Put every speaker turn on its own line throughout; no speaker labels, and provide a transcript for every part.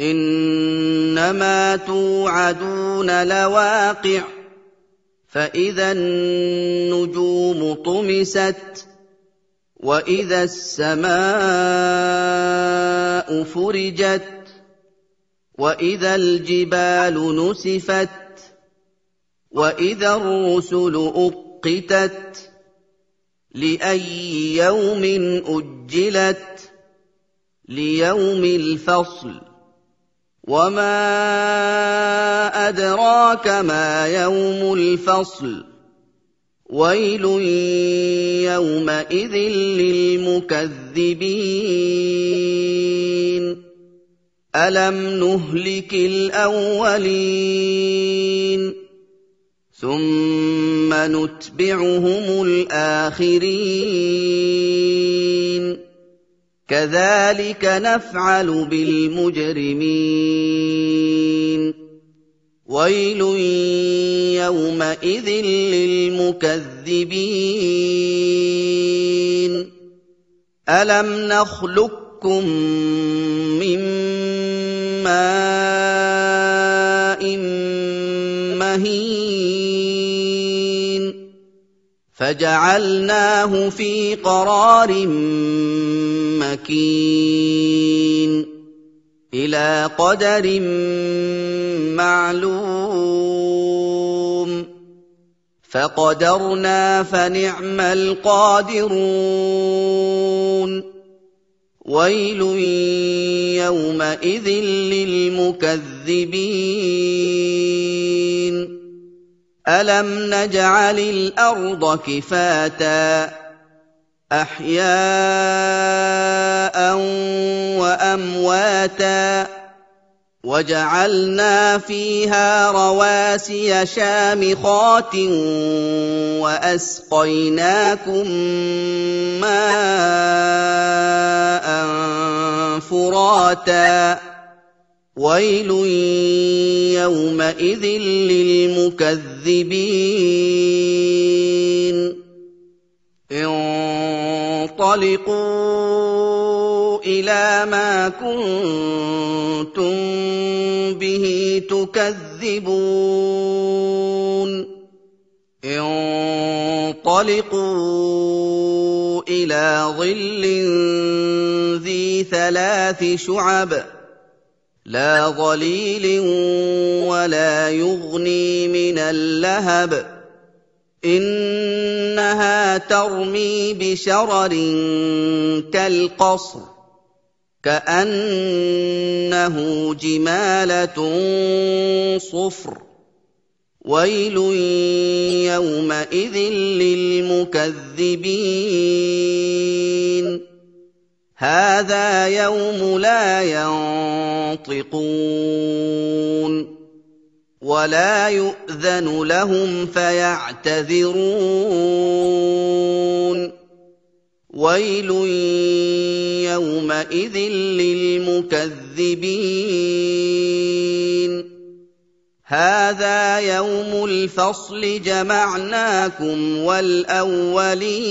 إنما توعدون لواقع فإذا النجوم طمست وإذا السماء فرجت وإذا الجبال نسفت وإذا الرسل أقتت لأي يوم أجلت ليوم الفصل. وما ادراك ما يوم الفصل ويل يومئذ للمكذبين الم نهلك الاولين ثم نتبعهم الاخرين كذلك نفعل بالمجرمين. ويل يومئذ للمكذبين. ألم نخلقكم من ماء مهين فجعلناه في قرار مكين. إلى قدر معلوم. فقدرنا فنعم القادرون. ويل يومئذ للمكذبين. الم نجعل الأرض كفاتا احياء وامواتا وجعلنا فيها رواسي شامخات واسقيناكم ماء فراتا ويل يومئذ للمكذبين انطلقوا إلى ما كنتم به تكذبون انطلقوا إلى ظل ذي ثلاث شعب لا ظليل ولا يغني من اللهب. إنها ترمي بشرر كالقصر كأنه جمالة صفر. ويل يومئذ للمكذبين. هذا يوم لا ينطقون ولا يؤذن لهم فيعتذرون ويل يومئذ للمكذبين هذا يوم الفصل جمعناكم والاولين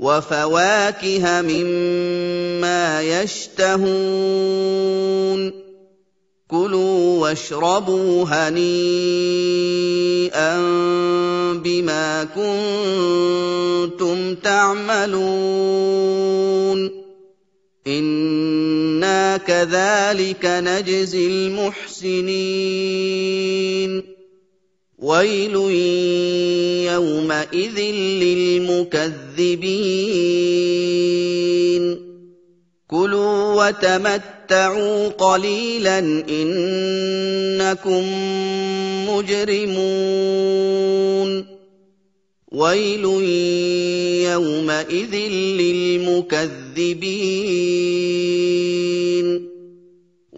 وفواكه مما يشتهون. كلوا واشربوا هنيئا بما كنتم تعملون. أنا كذلك نجزي المحسنين. ويل يومئذ للمكذبين كلوا وتمتعوا قليلا انكم مجرمون ويل يومئذ للمكذبين